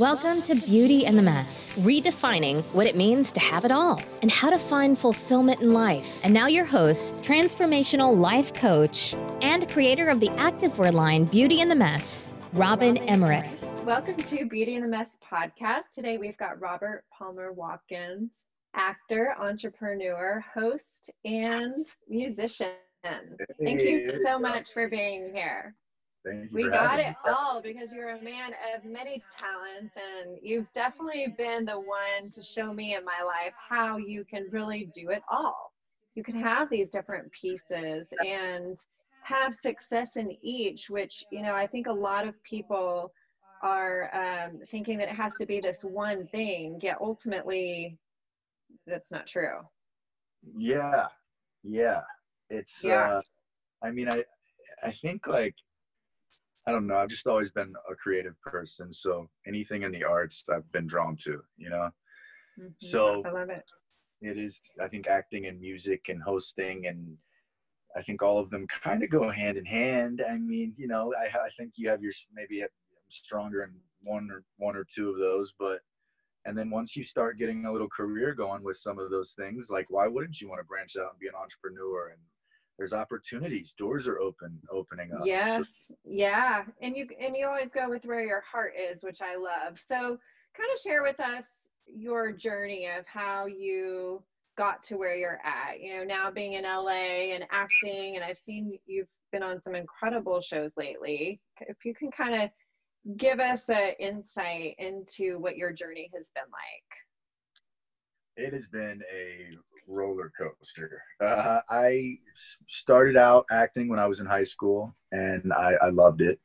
Welcome to Beauty and the Mess, redefining what it means to have it all and how to find fulfillment in life. And now, your host, transformational life coach, and creator of the activewear line Beauty and the Mess, Robin Emmerich. Welcome to Beauty and the Mess podcast. Today we've got Robert Palmer Watkins, actor, entrepreneur, host, and musician. Thank you so much for being here we got it all because you're a man of many talents and you've definitely been the one to show me in my life how you can really do it all. You can have these different pieces and have success in each which you know i think a lot of people are um, thinking that it has to be this one thing yet ultimately that's not true. Yeah. Yeah. It's yeah. Uh, i mean i i think like I don't know. I've just always been a creative person, so anything in the arts I've been drawn to. You know, mm-hmm. so I love it. It is. I think acting and music and hosting and I think all of them kind of go hand in hand. I mean, you know, I, I think you have your maybe I'm stronger in one or one or two of those, but and then once you start getting a little career going with some of those things, like why wouldn't you want to branch out and be an entrepreneur and there's opportunities. Doors are open opening up. Yes so, yeah and you and you always go with where your heart is which i love. So kind of share with us your journey of how you got to where you're at you know now being in la and acting and i've seen you've been on some incredible shows lately. If you can kind of give us an insight into what your journey has been like it has been a roller coaster. Uh, I started out acting when I was in high school, and I, I loved it.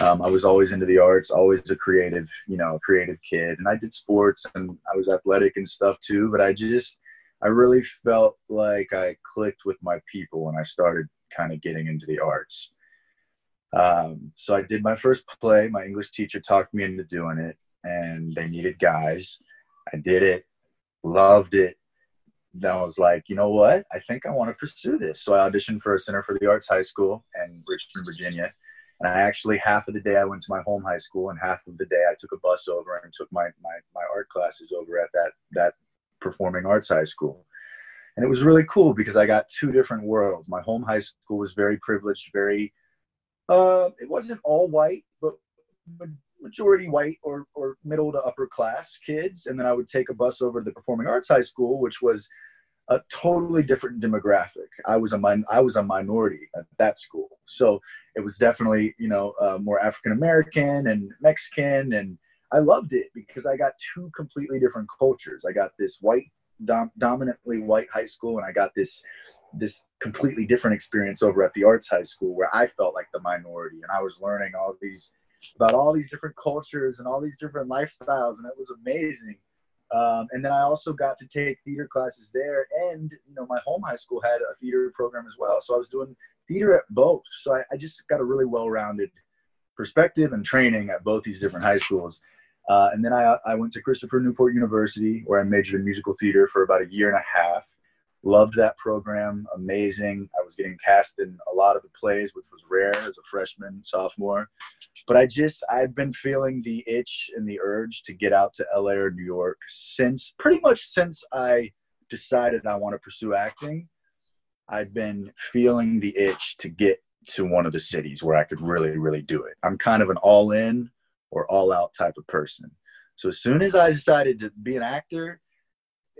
Um, I was always into the arts, always a creative, you know, creative kid, and I did sports and I was athletic and stuff too. But I just, I really felt like I clicked with my people when I started kind of getting into the arts. Um, so I did my first play. My English teacher talked me into doing it, and they needed guys. I did it loved it. Then I was like, you know what? I think I want to pursue this. So I auditioned for a Center for the Arts High School in Richmond, Virginia. And I actually, half of the day I went to my home high school, and half of the day I took a bus over and took my, my, my art classes over at that, that performing arts high school. And it was really cool because I got two different worlds. My home high school was very privileged, very, uh, it wasn't all white, but majority white or, or middle to upper class kids. And then I would take a bus over to the Performing Arts High School, which was a totally different demographic. I was a min- I was a minority at that school, so it was definitely you know uh, more African American and Mexican, and I loved it because I got two completely different cultures. I got this white dom- dominantly white high school, and I got this this completely different experience over at the arts high school where I felt like the minority, and I was learning all these about all these different cultures and all these different lifestyles, and it was amazing. Um, and then I also got to take theater classes there, and you know my home high school had a theater program as well, so I was doing theater at both. So I, I just got a really well-rounded perspective and training at both these different high schools. Uh, and then I, I went to Christopher Newport University, where I majored in musical theater for about a year and a half loved that program. Amazing. I was getting cast in a lot of the plays which was rare as a freshman sophomore. But i just i'd been feeling the itch and the urge to get out to la or new york since pretty much since i decided i want to pursue acting. I'd been feeling the itch to get to one of the cities where i could really really do it. I'm kind of an all in or all out type of person. So as soon as i decided to be an actor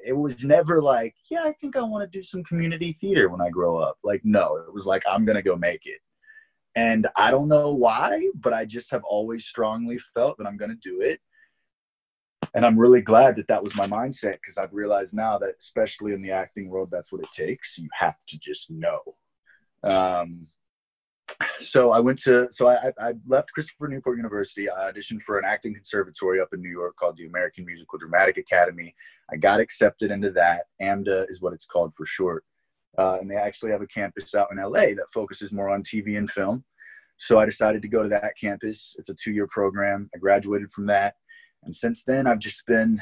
it was never like, yeah, I think I want to do some community theater when I grow up. Like, no, it was like, I'm going to go make it. And I don't know why, but I just have always strongly felt that I'm going to do it. And I'm really glad that that was my mindset because I've realized now that, especially in the acting world, that's what it takes. You have to just know. Um, so I went to so I, I left Christopher Newport University. I auditioned for an acting conservatory up in New York called the American Musical Dramatic Academy. I got accepted into that. AMDA is what it's called for short, uh, and they actually have a campus out in LA that focuses more on TV and film. So I decided to go to that campus. It's a two-year program. I graduated from that, and since then I've just been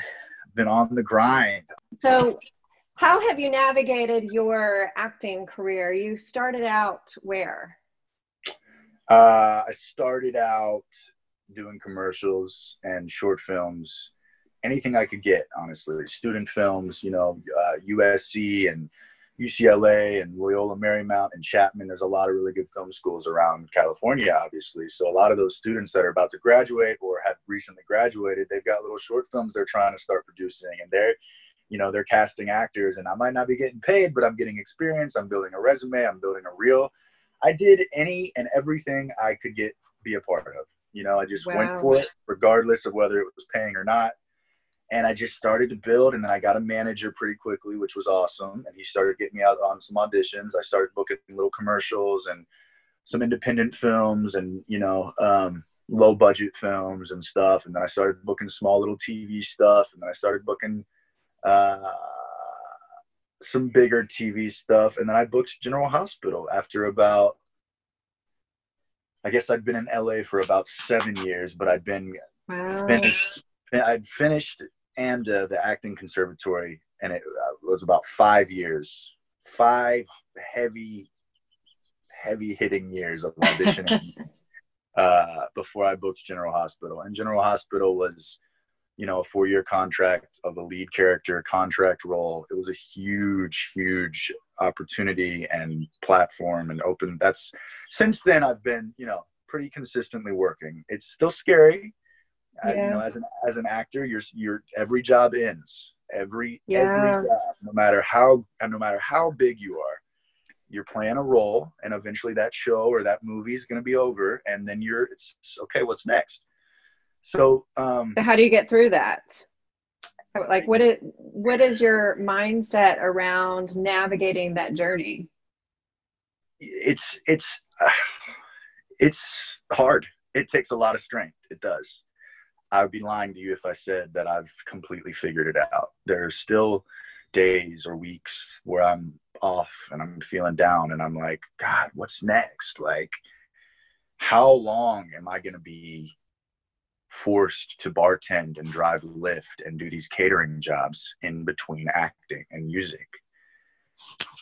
been on the grind. So how have you navigated your acting career? You started out where? Uh, I started out doing commercials and short films, anything I could get, honestly. Student films, you know, uh, USC and UCLA and Loyola Marymount and Chapman. There's a lot of really good film schools around California, obviously. So a lot of those students that are about to graduate or have recently graduated, they've got little short films they're trying to start producing, and they're, you know, they're casting actors. And I might not be getting paid, but I'm getting experience. I'm building a resume. I'm building a reel. I did any and everything I could get be a part of. You know, I just wow. went for it, regardless of whether it was paying or not and I just started to build. And then I got a manager pretty quickly, which was awesome. And he started getting me out on some auditions. I started booking little commercials and some independent films and, you know, um, low budget films and stuff. And then I started booking small little TV stuff. And then I started booking uh, some bigger TV stuff. And then I booked General Hospital after about, I guess I'd been in LA for about seven years, but I'd been wow. finished. I'd finished and uh, the acting conservatory, and it uh, was about five years, five heavy, heavy hitting years of auditioning uh, before I booked General Hospital. And General Hospital was, you know, a four year contract of a lead character contract role. It was a huge, huge opportunity and platform and open. That's since then I've been, you know, pretty consistently working. It's still scary yeah. you know, as an as an actor, your your every job ends. Every yeah. every job, no matter how no matter how big you are, you're playing a role, and eventually that show or that movie is going to be over, and then you're it's okay. What's next? So, um, so how do you get through that? Like, what is what is your mindset around navigating that journey? It's it's uh, it's hard. It takes a lot of strength. It does. I would be lying to you if I said that I've completely figured it out. There are still days or weeks where I'm off and I'm feeling down and I'm like, God, what's next? Like, how long am I going to be forced to bartend and drive Lyft and do these catering jobs in between acting and music?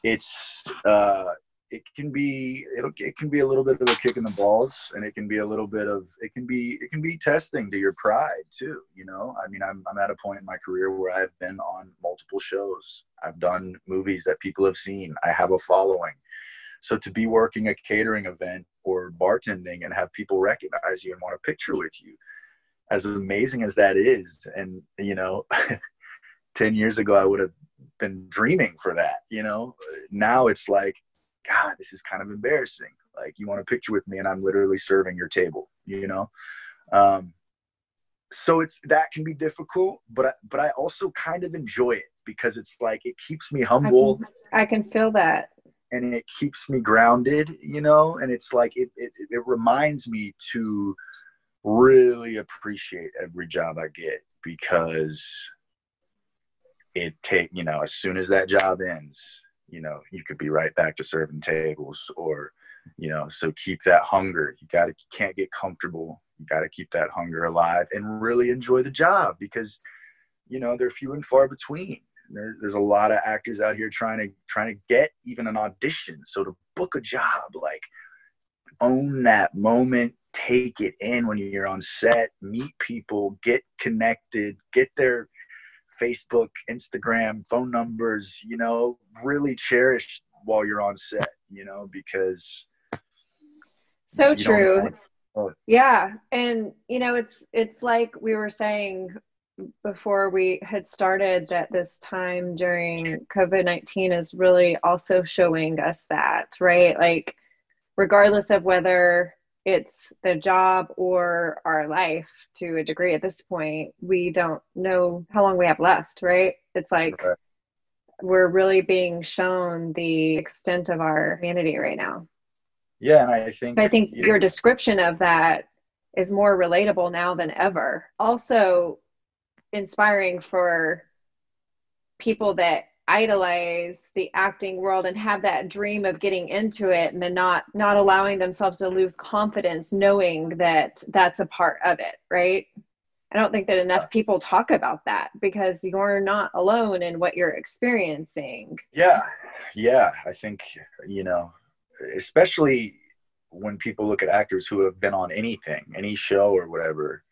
It's, uh, it can be it'll it can be a little bit of a kick in the balls and it can be a little bit of it can be it can be testing to your pride too you know? I mean i'm, I'm at a point in my career where i've been on multiple shows. I've done movies that people have seen. I have a following. So to be working a catering event or bartending and have people recognize you and want a picture with you as amazing as that is and you know 10 years ago i would have been dreaming for that you know now it's like God, this is kind of embarrassing. Like you want a picture with me and I'm literally serving your table, you know? Um, so it's that can be difficult, but I, but I also kind of enjoy it because it's like it keeps me humble. I can, I can feel that, and it keeps me grounded, you know. And it's like it, it it reminds me to really appreciate every job I get because it take you know as soon as that job ends, you know you could be right back to serving tables or you know so keep that hunger. You got to you can't get comfortable. You got to keep that hunger alive and really enjoy the job because you know they're few and far between. There, there's a lot of actors out here trying to trying to get even an audition. So to book a job like own that moment take it in when you're on set meet people get connected get their Facebook, Instagram, phone numbers, you know, really cherish while you're on set, you know, because so true. Oh. Yeah. And you know, it's it's like we were saying before we had started that this time during COVID-19 is really also showing us that, right? Like regardless of whether it's the job or our life to a degree at this point we don't know how long we have left right? It's like right. we're really being shown the extent of our humanity right now. Yeah and i think i think your description of that is more relatable now than ever. Also inspiring for people that idolize the acting world and have that dream of getting into it and then not not allowing themselves to lose confidence knowing that that's a part of it right? I don't think that enough people talk about that because you're not alone in what you're experiencing. Yeah yeah i think you know especially when people look at actors who have been on anything, any show or whatever,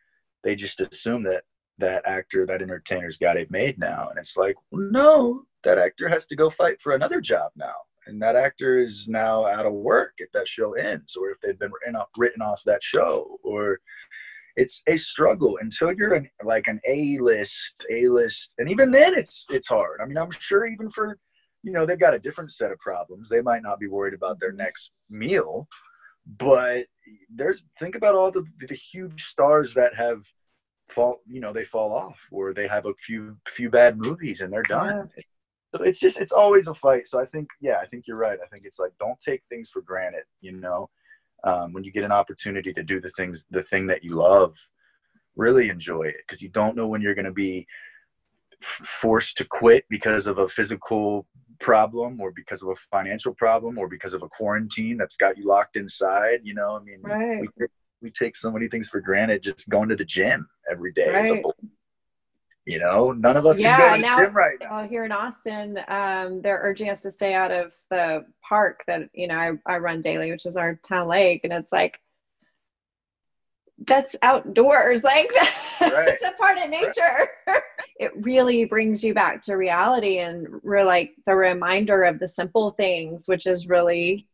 they just assume that that actor, that entertainer's got it made now. And it's like, no, that actor has to go fight for another job now. And that actor is now out of work if that show ends, or if they've been written off, written off that show, or it's a struggle until you're an, like an A list, A list, and even then it's it's hard. I mean, I'm sure even for you know they've got a different set of problems. They might not be worried about their next meal, but there's think about all the the huge stars that have fall you know they fall off or they have a few few bad movies and they're done. Yeah. so it's just it's always a fight. So i think yeah i think you're right. I think it's like don't take things for granted you know um, when you get an opportunity to do the things the thing that you love really enjoy it. Because you don't know when you're going to be f- forced to quit because of a physical problem or because of a financial problem or because of a quarantine that's got you locked inside you know? I mean right. we, we take so many things for granted just going to the gym every day right. you know none of us yeah, can go to now, the gym right now here in austin um, they're urging us to stay out of the park that you know I, I run daily which is our town lake and it's like that's outdoors like right. it's a part of nature right. it really brings you back to reality and we're like the reminder of the simple things which is really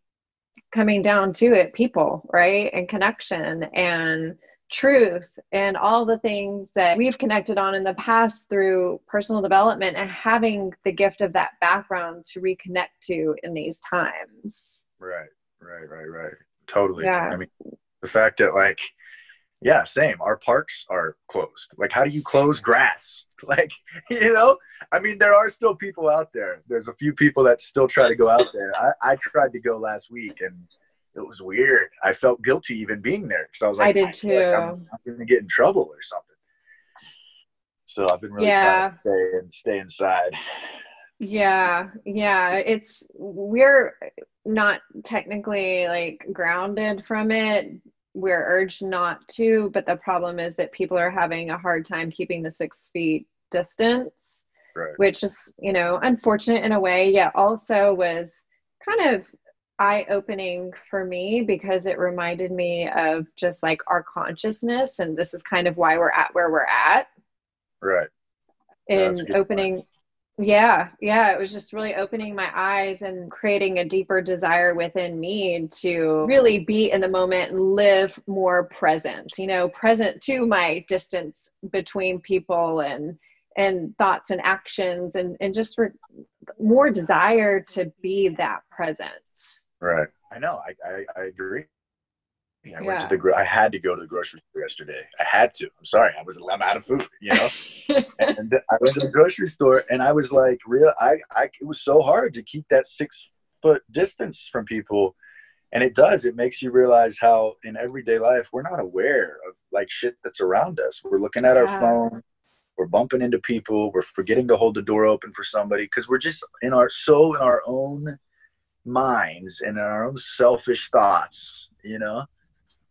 coming down to it people right? And connection and truth and all the things that we've connected on in the past through personal development and having the gift of that background to reconnect to in these times. Right right right right. Totally. Yeah. i mean the fact that like yeah same. Our parks are closed. Like how do you close grass? Like you know? I mean there are still people out there. There's a few people that still try to go out there. I, I tried to go last week and it was weird. I felt guilty even being there because i was like i did too like I'm, I'm, gonna get in trouble or something. So i've been really yeah. stay and stay inside. Yeah yeah it's we're not technically like grounded from it we're urged not to, but the problem is that people are having a hard time keeping the six feet distance, right. which is, you know, unfortunate in a way, yet also was kind of eye opening for me because it reminded me of just like our consciousness. And this is kind of why we're at where we're at. Right. In opening, point yeah yeah it was just really opening my eyes and creating a deeper desire within me to really be in the moment and live more present you know present to my distance between people and and thoughts and actions and and just for more desire to be that present. Right. I know i i, I agree I yeah. went to the. Gro- I had to go to the grocery store yesterday. I had to. I'm sorry. I was. I'm out of food. You know. and I went to the grocery store, and I was like, real. I. I. It was so hard to keep that six foot distance from people, and it does. It makes you realize how in everyday life we're not aware of like shit that's around us. We're looking at our phone. We're bumping into people. We're forgetting to hold the door open for somebody because we're just in our so in our own minds and in our own selfish thoughts. You know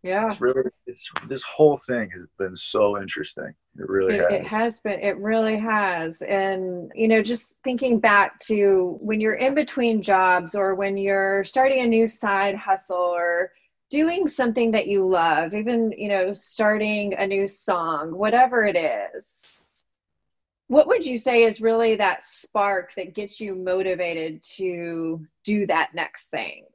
yeah. It's really it's this whole thing has been so interesting. It really it, has. it has been it really has. And you know just thinking back to when you're in between jobs or when you're starting a new side hustle or doing something that you love even you know starting a new song whatever it is what would you say is really that spark that gets you motivated to do that next thing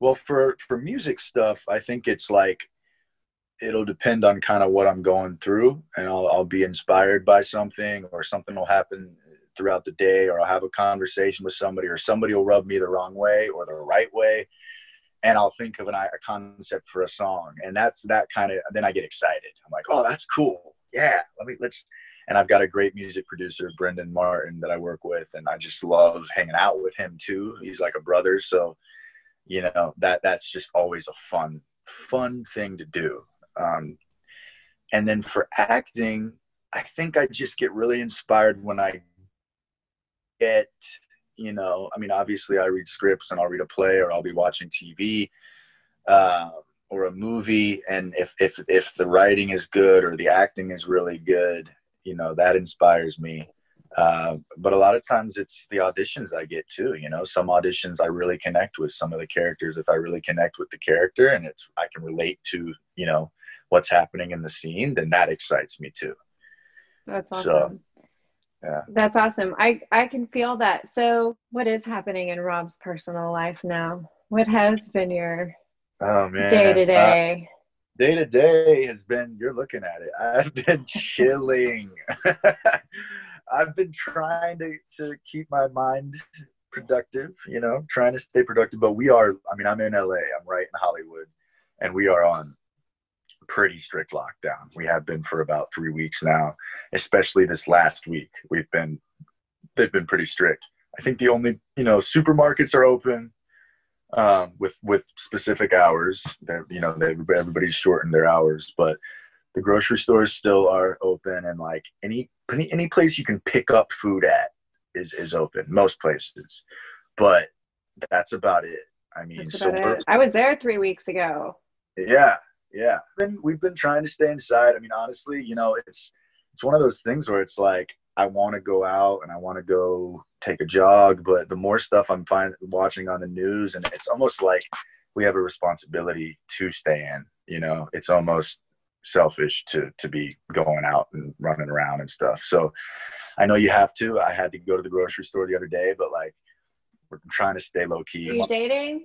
well, for for music stuff, I think it's like it'll depend on kind of what I'm going through, and I'll I'll be inspired by something, or something will happen throughout the day, or I'll have a conversation with somebody, or somebody will rub me the wrong way or the right way, and I'll think of an, a concept for a song, and that's that kind of. Then I get excited. I'm like, oh, that's cool. Yeah, let me let's. And I've got a great music producer, Brendan Martin, that I work with, and I just love hanging out with him too. He's like a brother, so you know that that's just always a fun fun thing to do. Um, and then for acting i think i just get really inspired when i get you know i mean obviously i read scripts and i'll read a play or i'll be watching tv uh, or a movie. And if if if the writing is good or the acting is really good you know that inspires me uh, but a lot of times it's the auditions I get too. You know, some auditions I really connect with some of the characters. If I really connect with the character and it's I can relate to you know what's happening in the scene, then that excites me too. That's awesome. So, yeah. That's awesome. I I can feel that. So, what is happening in Rob's personal life now? What has been your oh man day to day? Day to day has been. You're looking at it. I've been chilling. I've been trying to to keep my mind productive. You know, trying to stay productive. But we are. I mean, I'm in LA. I'm right in Hollywood, and we are on pretty strict lockdown. We have been for about three weeks now, especially this last week. We've been, they've been pretty strict. I think the only, you know, supermarkets are open um, with with specific hours. They're, you know, they, everybody's shortened their hours, but the grocery stores still are open, and like any any any place you can pick up food at is is open. Most places, but that's about it. I mean, so it. I was there three weeks ago. Yeah, yeah been, we've been trying to stay inside i mean honestly you know it's it's one of those things where it's like i want to go out and i want to go take a jog but the more stuff i'm find, watching on the news and it's almost like we have a responsibility to stay in you know it's almost selfish to to be going out and running around and stuff so i know you have to i had to go to the grocery store the other day but like we're trying to stay low key are you dating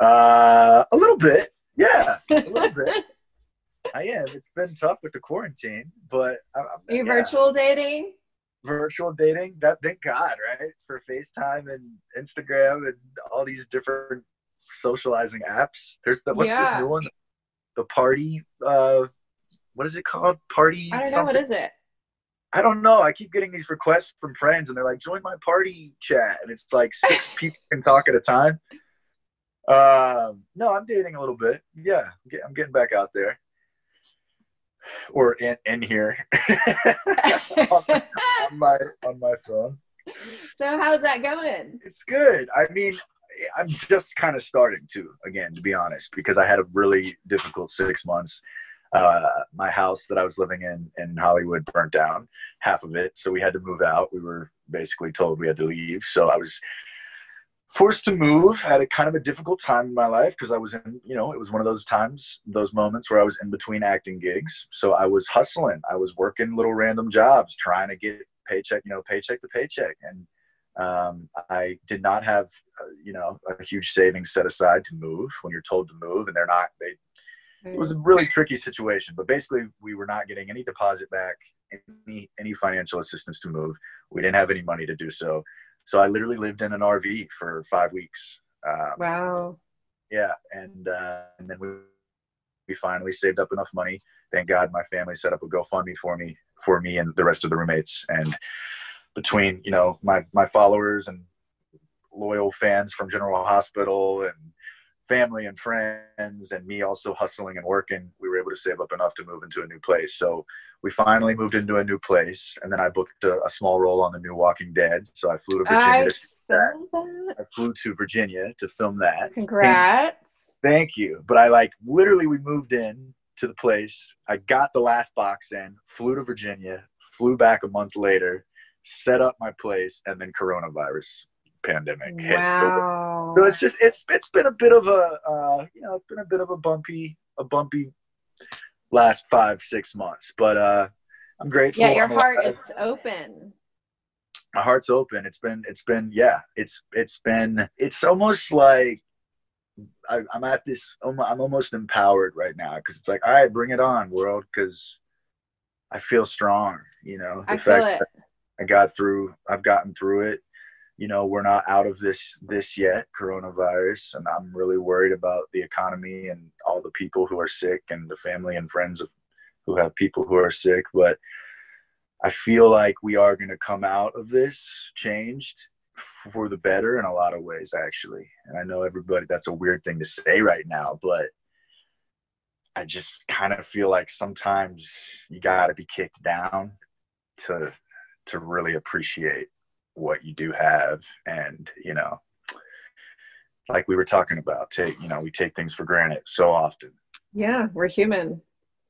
uh a little bit yeah, a little bit. I am. It's been tough with the quarantine, but I'm, Are you yeah. virtual dating? Virtual dating. That thank God, right? For FaceTime and Instagram and all these different socializing apps. There's the what's yeah. this new one? The party. Uh, what is it called? Party. I don't something? know. What is it? I don't know. I keep getting these requests from friends, and they're like, "Join my party chat," and it's like six people can talk at a time. Um, no, I'm dating a little bit. Yeah, I'm getting back out there, or in in here on, on my on my phone. So how's that going? It's good. I mean, I'm just kind of starting to again, to be honest, because I had a really difficult six months. Uh, my house that I was living in in Hollywood burnt down, half of it. So we had to move out. We were basically told we had to leave. So I was forced to move at a kind of a difficult time in my life because I was in, you know, it was one of those times, those moments where I was in between acting gigs. So I was hustling. I was working little random jobs, trying to get paycheck, you know, paycheck to paycheck. And um, I did not have, uh, you know, a huge savings set aside to move when you're told to move, and they're not. They, it was a really tricky situation. But basically, we were not getting any deposit back, any any financial assistance to move. We didn't have any money to do so. So I literally lived in an RV for five weeks. Um, wow. Yeah, and uh, and then we we finally saved up enough money. Thank God, my family set up a GoFundMe for me for me and the rest of the roommates. And between you know my my followers and loyal fans from General Hospital and family and friends and me also hustling and working, we were able to save up enough to move into a new place. So we finally moved into a new place, and then I booked a, a small role on the new Walking Dead. So I flew to Virginia. I, to that. I flew to Virginia to film that. Congrats! And thank you. But I like literally we moved in to the place. I got the last box in, flew to Virginia, flew back a month later, set up my place, and then coronavirus pandemic wow. hit. So it's just it's it's been a bit of a uh, you know it's been a bit of a bumpy a bumpy last five six months, but uh, I'm grateful. Yeah, your I'm heart alive. is open. My heart's open. It's been it's been yeah. It's it's been it's almost like I, am at this. I'm almost empowered right now because it's like, all right, bring it on, world, because I feel strong. You know, the I fact I got through. I've gotten through it you know we're not out of this this yet coronavirus and i'm really worried about the economy and all the people who are sick and the family and friends of who have people who are sick but i feel like we are going to come out of this changed for the better in a lot of ways actually and i know everybody that's a weird thing to say right now but i just kind of feel like sometimes you got to be kicked down to to really appreciate what you do have and you know like we were talking about take you know we take things for granted so often yeah we're human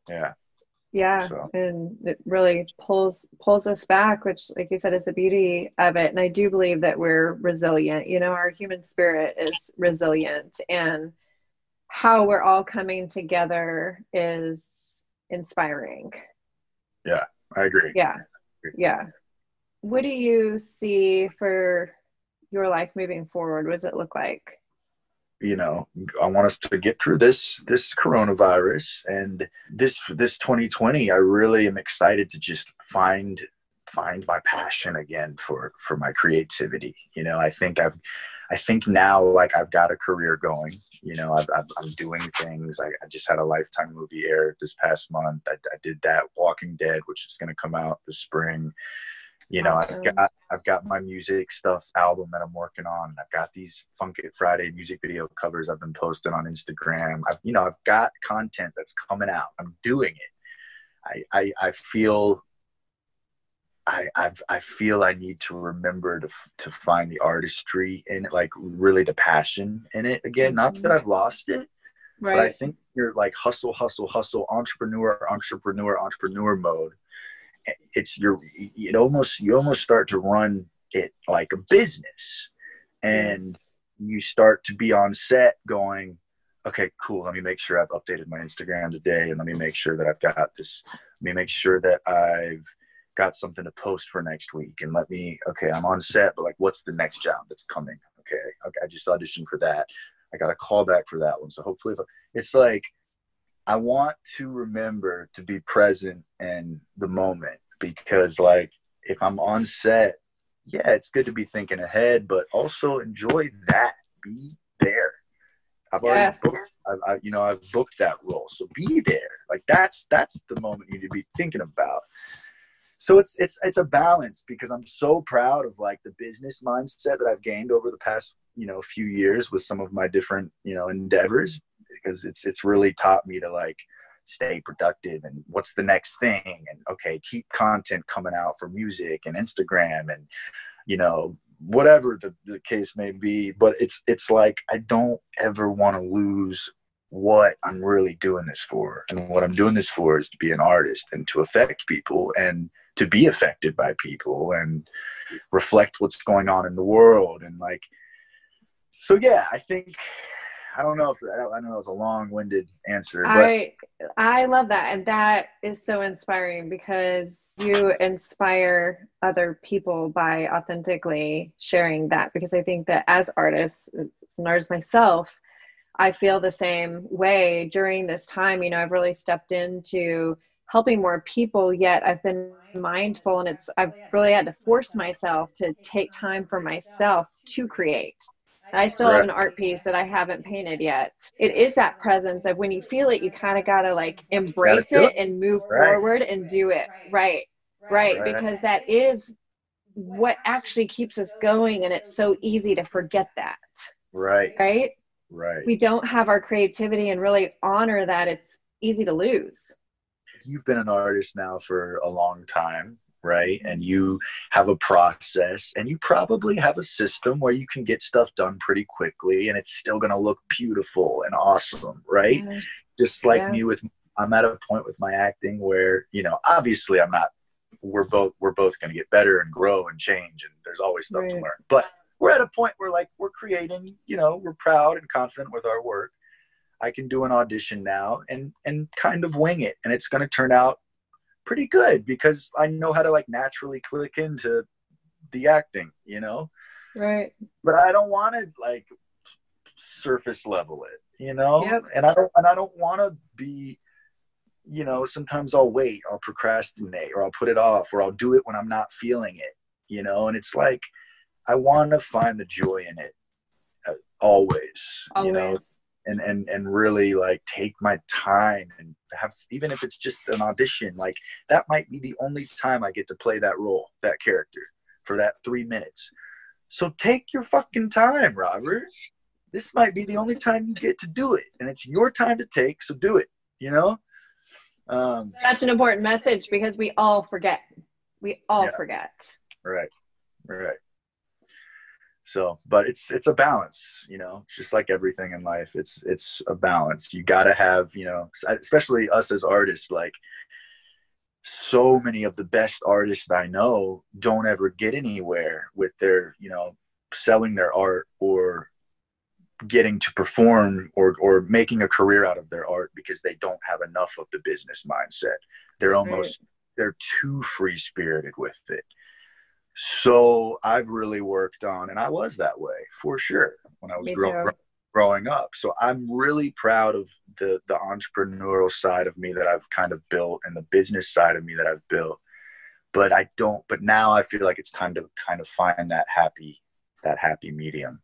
yeah Yeah, so. and it really pulls pulls us back, which, like you said, is the beauty of it. And I do believe that we're resilient. You know, our human spirit is resilient, and how we're all coming together is inspiring. Yeah, I agree. Yeah, yeah. What do you see for your life moving forward? What does it look like? you know i want us to get through this this coronavirus and this this 2020 i really am excited to just find find my passion again for for my creativity. You know i think i've i think now like i've got a career going. You know i am doing things. I, I, just had a lifetime movie aired this past month. I, I did that walking dead which is going to come out this spring you know awesome. i've got i've got my music stuff album that i'm working on i've got these funk it friday music video covers i've been posting on instagram i've you know i've got content that's coming out i'm doing it i i, I feel I I've, I feel I need to remember to to find the artistry in it, like really the passion in it again. Not that mm-hmm. I've lost it, right. but I think you're like hustle, hustle, hustle, entrepreneur, entrepreneur, entrepreneur mode it's your it almost you almost start to run it like a business. And you start to be on set going okay cool. Let me make sure i've updated my instagram today and let me make sure that i've got this. Let me make sure that i've got something to post for next week and let me okay i'm on set but like what's the next job that's coming? Okay okay i just auditioned for that. I got a call back for that one. So hopefully if I, it's like I want to remember to be present in the moment because, like, if I'm on set, yeah, it's good to be thinking ahead, but also enjoy that. Be there. I've already booked. I've, I, you know, I've booked that role, so be there. Like that's that's the moment you need to be thinking about. So it's it's it's a balance because I'm so proud of like the business mindset that I've gained over the past you know few years with some of my different you know endeavors because it's it's really taught me to like stay productive and what's the next thing? And okay keep content coming out for music and instagram and you know whatever the, the case may be. But it's it's like i don't ever want to lose what i'm really doing this for. And what i'm doing this for is to be an artist and to affect people and to be affected by people and reflect what's going on in the world. And like so yeah i think I don't know if I know it was a long-winded answer. But. I I love that, and that is so inspiring because you inspire other people by authentically sharing that. Because I think that as artists, as an artist myself, I feel the same way during this time. You know, I've really stepped into helping more people yet i've been mindful and it's i've really had to force myself to take time for myself to create I still have an art piece that I haven't painted yet. It is that presence of when you feel it, you kind of got to like embrace it, it, and move right. forward and do it. Right. right. Right. Because that is what actually keeps us going. And it's so easy to forget that. Right. Right. Right. We don't have our creativity and really honor that. It's easy to lose. You've been an artist now for a long time right? And you have a process and you probably have a system where you can get stuff done pretty quickly and it's still going to look beautiful and awesome, right? Yeah. Just like yeah. me with I'm at a point with my acting where, you know, obviously I'm not we're both we're both going to get better and grow and change and there's always stuff right. to learn. But we're at a point where like we're creating, you know, we're proud and confident with our work. I can do an audition now and and kind of wing it and it's going to turn out pretty good because I know how to like naturally click into the acting, you know? Right. But I don't want to like surface level it, you know? Yep. And I don't and I don't want to be you know, sometimes I'll wait, I'll procrastinate or I'll put it off or I'll do it when I'm not feeling it, you know? And it's like I want to find the joy in it uh, always, always, you know? And and and really like take my time and have even if it's just an audition like that might be the only time i get to play that role that character for that three minutes. So take your fucking time robert. This might be the only time you get to do it and it's your time to take so do it you know? Um such an important message because we all forget. We all yeah. forget. Right right so but it's it's a balance you know just like everything in life it's it's a balance you got to have you know especially us as artists like so many of the best artists I know don't ever get anywhere with their, you know, selling their art or getting to perform or or making a career out of their art because they don't have enough of the business mindset. They're almost right. they're too free spirited with it. So I've really worked on, and I was that way for sure when I was growing growing up. So I'm really proud of the the entrepreneurial side of me that I've kind of built and the business side of me that I've built. But I don't. But now I feel like it's time to kind of find that happy that happy medium.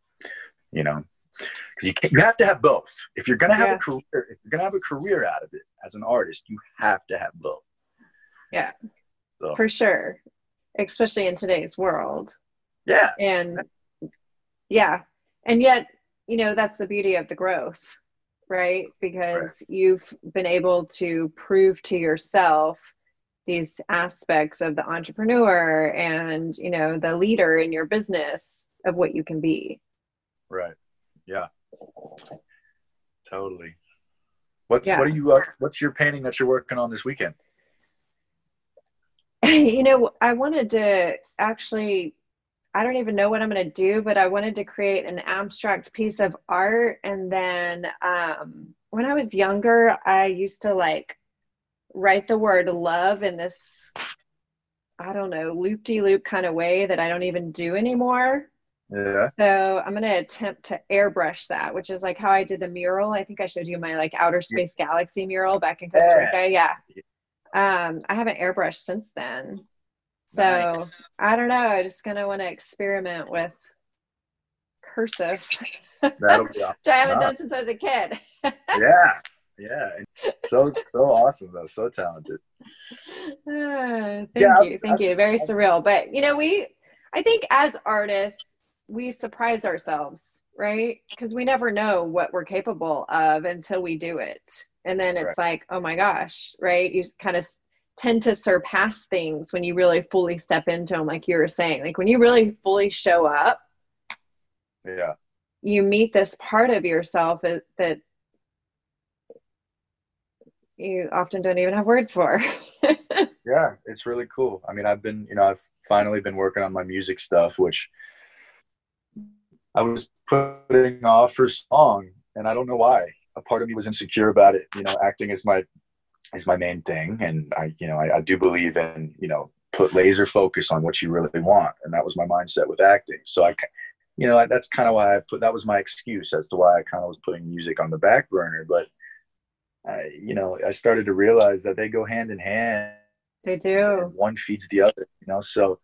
You know, because you you have to have both. If you're gonna have yeah. a career, if you're gonna have a career out of it as an artist, you have to have both. Yeah, so. for sure, especially in today's world. Yeah, and yeah, and yet you know that's the beauty of the growth, right? Because right. you've been able to prove to yourself these aspects of the entrepreneur and you know the leader in your business of what you can be. Right. Yeah. Totally. What's yeah. what are you uh, what's your painting that you're working on this weekend? You know, I wanted to actually I don't even know what I'm going to do, but I wanted to create an abstract piece of art and then um when I was younger, I used to like write the word love in this I don't know, loop de loop kind of way that I don't even do anymore. Yeah. So I'm gonna attempt to airbrush that, which is like how I did the mural. I think I showed you my like outer space yeah. galaxy mural back in Costa Rica. Yeah. Um, I haven't airbrushed since then. So nice. I don't know. I'm just gonna want to experiment with cursive. Be awesome. which I haven't done since I was a kid. yeah. Yeah. So so awesome though. So talented. Uh, thank yeah, you. thank I, you. Very I, surreal. But you know, we I think as artists we surprise ourselves, right? Because we never know what we're capable of until we do it. And then it's right. like, oh my gosh, right? You kind of tend to surpass things when you really fully step into them, like you were saying. Like when you really fully show up, yeah, you meet this part of yourself that you often don't even have words for. yeah, it's really cool. I mean, I've been, you know, I've finally been working on my music stuff, which I was putting off for song, and I don't know why. A part of me was insecure about it. You know, acting is my is my main thing, and I, you know, I, I do believe in you know put laser focus on what you really want, and that was my mindset with acting. So I, you know, that's kind of why I put that was my excuse as to why I kind of was putting music on the back burner. But I, you know, I started to realize that they go hand in hand. They do. One feeds the other. You know, so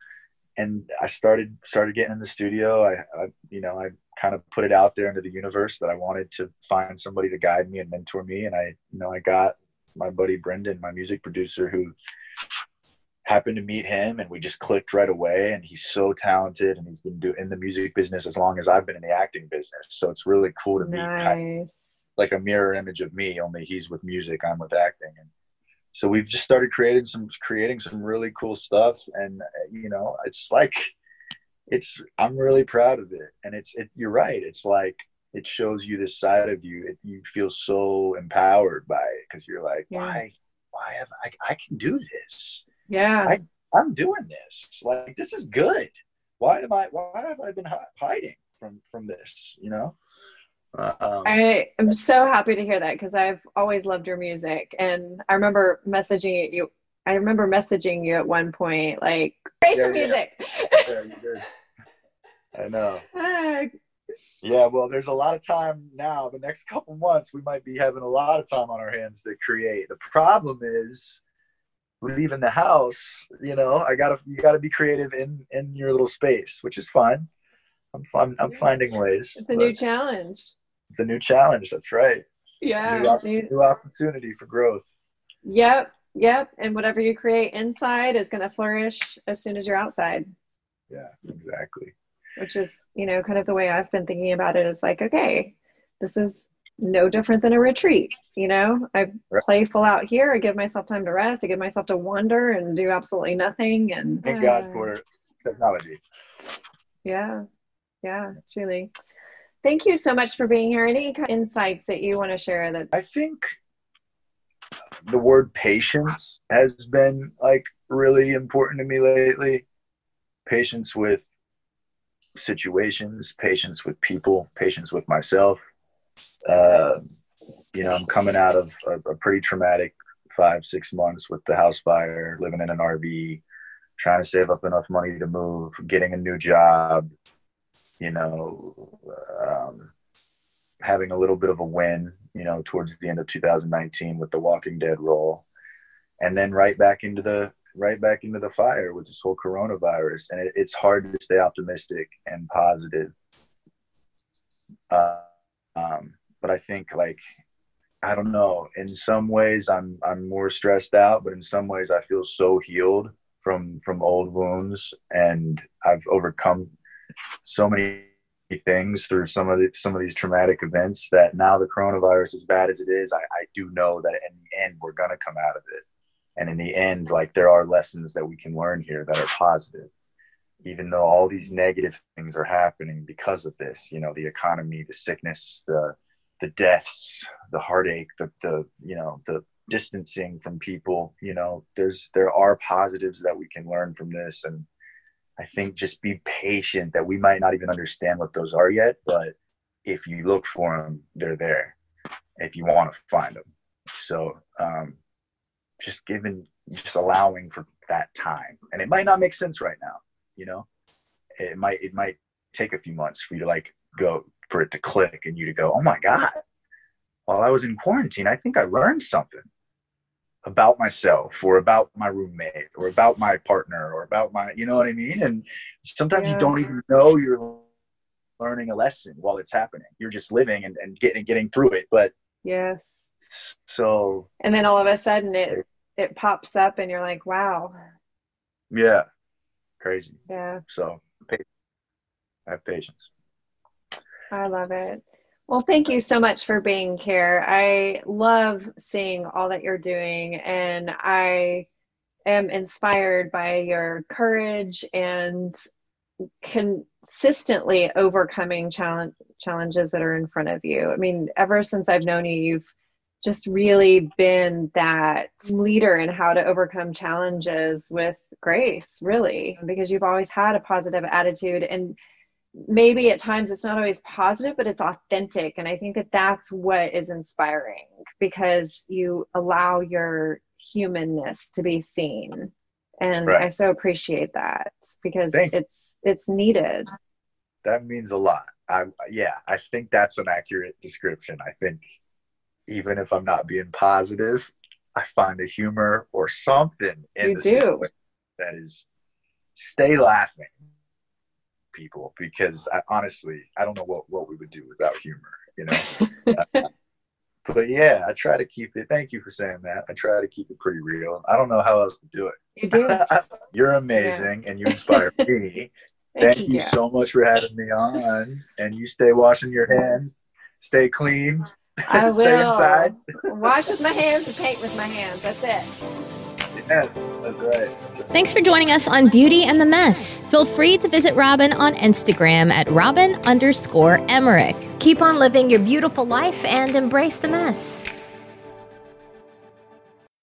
and I started started getting in the studio. I, I, you know I kind of put it out there into the universe that I wanted to find somebody to guide me and mentor me, and I you know I got my buddy Brendan, my music producer, who happened to meet him, and we just clicked right away. And he's so talented, and he's been doing in the music business as long as I've been in the acting business. So it's really cool to nice. meet kind of like a mirror image of me. Only he's with music, I'm with acting, and so we've just started creating some creating some really cool stuff and you know it's like it's i'm really proud of it. And it's it, you're right. It's like it shows you this side of you. It, you feel so empowered by it because you're like yeah. why why have I, I can do this? Yeah. I, i'm doing this. Like this is good. Why am i why have i been hiding from from this? You know um, I am so happy to hear that because I've always loved your music, and I remember messaging you. I remember messaging you at one point, like, "Play some music." Yeah, did. I know. yeah, well, there's a lot of time now. The next couple months, we might be having a lot of time on our hands to create. The problem is leaving the house. You know, I gotta you gotta be creative in in your little space, which is fine. I'm fun. I'm finding ways. It's a new challenge it's a new challenge. That's right. Yeah. New, new opportunity for growth. Yep. Yep. And whatever you create inside is going to flourish as soon as you're outside. Yeah, exactly. Which is, you know, kind of the way I've been thinking about it is like, okay, this is no different than a retreat. You know, I right. play full out here. I give myself time to rest. I give myself to wander and do absolutely nothing. And thank uh, God for technology. Yeah. Yeah, truly. Thank you so much for being here. Any insights that you want to share that I think the word patience has been like really important to me lately. Patience with situations, patience with people, patience with myself. Uh, you know, I'm coming out of a, a, pretty traumatic five, six months with the house fire, living in an RV, trying to save up enough money to move, getting a new job, you know, um, having a little bit of a win, you know, towards the end of 2019 with the Walking Dead role, and then right back into the right back into the fire with this whole coronavirus, and it, it's hard to stay optimistic and positive. Uh, um, but I think like I don't know. In some ways, I'm I'm more stressed out, but in some ways, I feel so healed from from old wounds, and I've overcome so many things through some of the, some of these traumatic events that now the coronavirus, as bad as it is, I, I do know that in the end we're gonna come out of it, and in the end, like there are lessons that we can learn here that are positive, even though all these negative things are happening because of this. You know, the economy, the sickness, the the deaths, the heartache, the the you know the distancing from people. You know, there's there are positives that we can learn from this, and I think just be patient. That we might not even understand what those are yet, but if you look for them, they're there. If you want to find them, so um, just giving, just allowing for that time, and it might not make sense right now. You know, it might it might take a few months for you to like go for it to click and you to go, oh my God, while I was in quarantine, I think I learned something about myself or about my roommate or about my partner or about my, you know what I mean? And sometimes yeah. you don't even know you're learning a lesson while it's happening. You're just living and, and getting, getting through it. But yes. So, and then all of a sudden it, it pops up and you're like, wow. Yeah. Crazy. Yeah. So i have patience. I love it. Well, thank you so much for being here. I love seeing all that you're doing, and I am inspired by your courage and consistently overcoming challenge, challenges that are in front of you. I mean, ever since I've known you, you've just really been that leader in how to overcome challenges with grace, really, because you've always had a positive attitude and maybe at times it's not always positive but it's authentic. And i think that that's what is inspiring because you allow your humanness to be seen. And right. i so appreciate that because Thank it's it's needed. That means a lot. I yeah i think that's an accurate description. I think even if i'm not being positive i find a humor or something in you the do. that is stay laughing people because I, honestly, I don't know what, what we would do without humor, you know? uh, but yeah, I try to keep it. Thank you for saying that. I try to keep it pretty real. I don't know how else to do it. You do. You're amazing yeah. and you inspire me. Thank, Thank you, you so much for having me on. And you stay washing your hands, stay clean. I stay will. inside. Wash with my hands and paint with my hands. That's it. Thanks for joining us on Beauty and the Mess. Feel free to visit Robin on Instagram at Robin underscore Emmerich. Keep on living your beautiful life and embrace the mess.